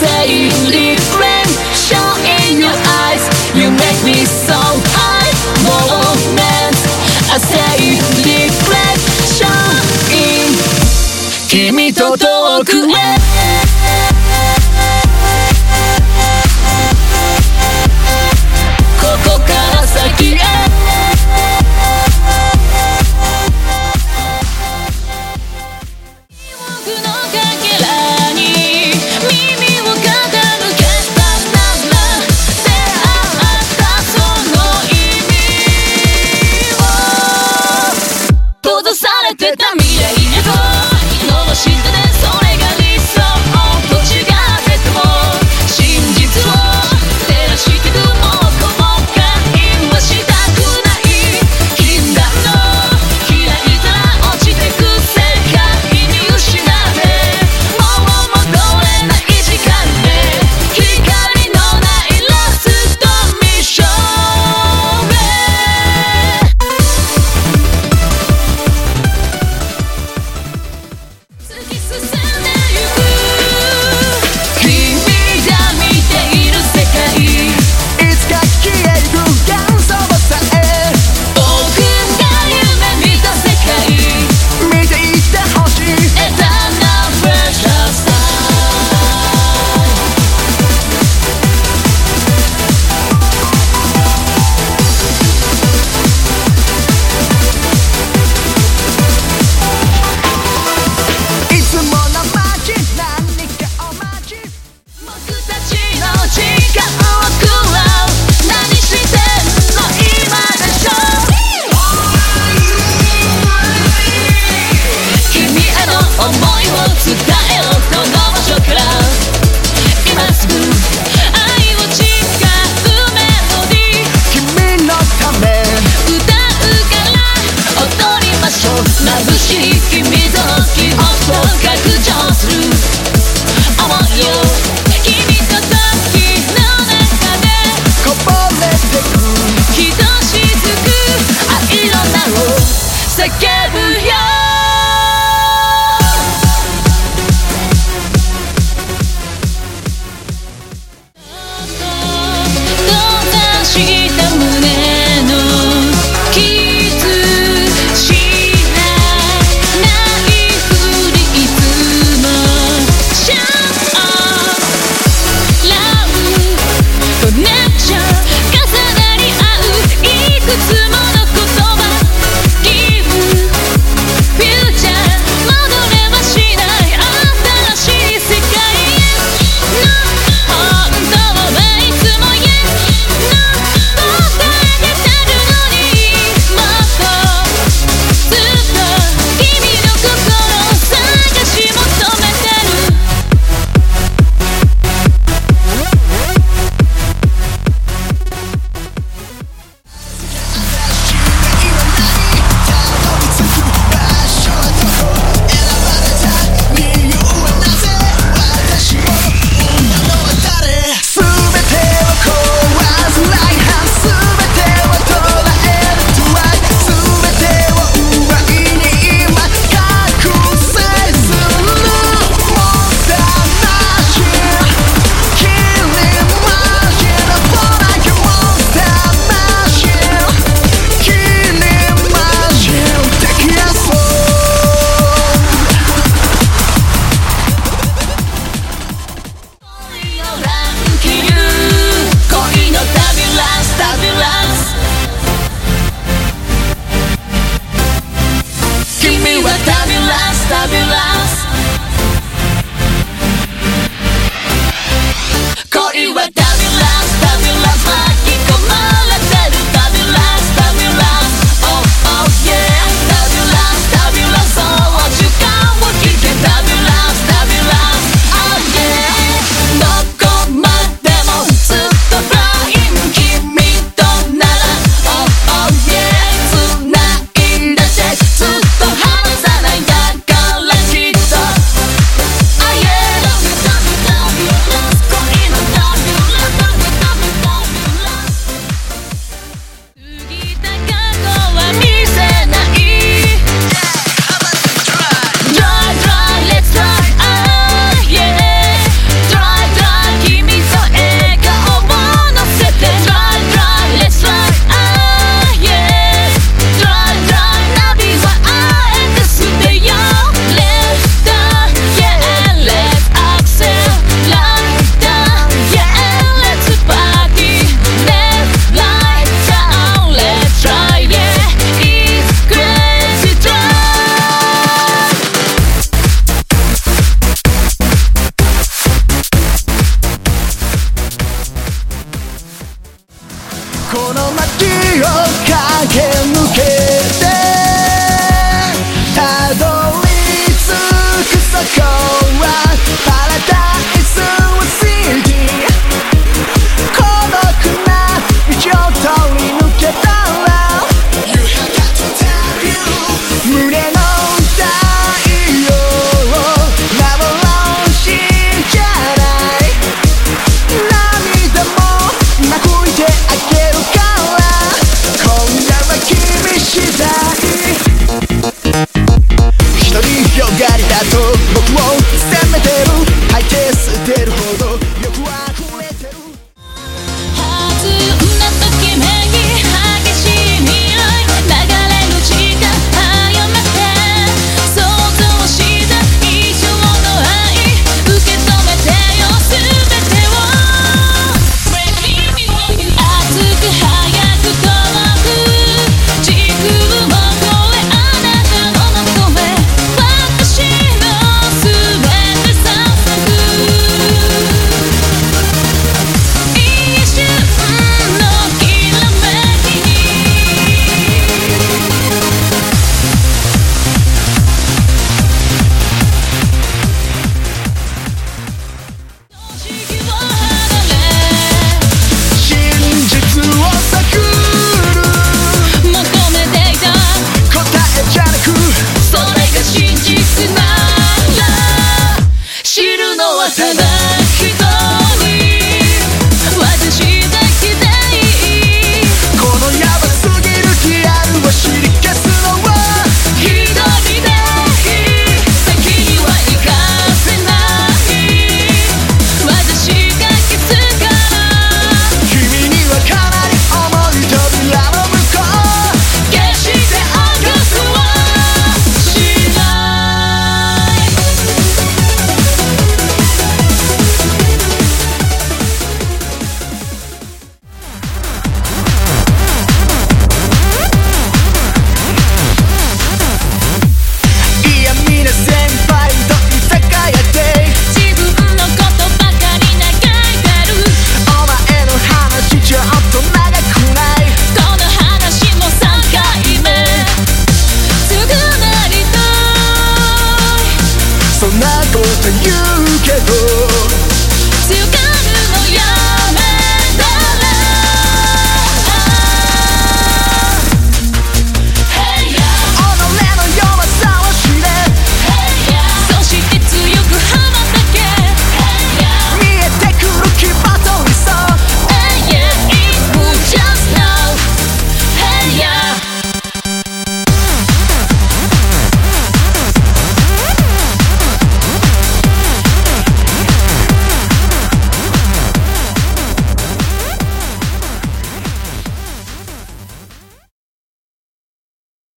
say safely しい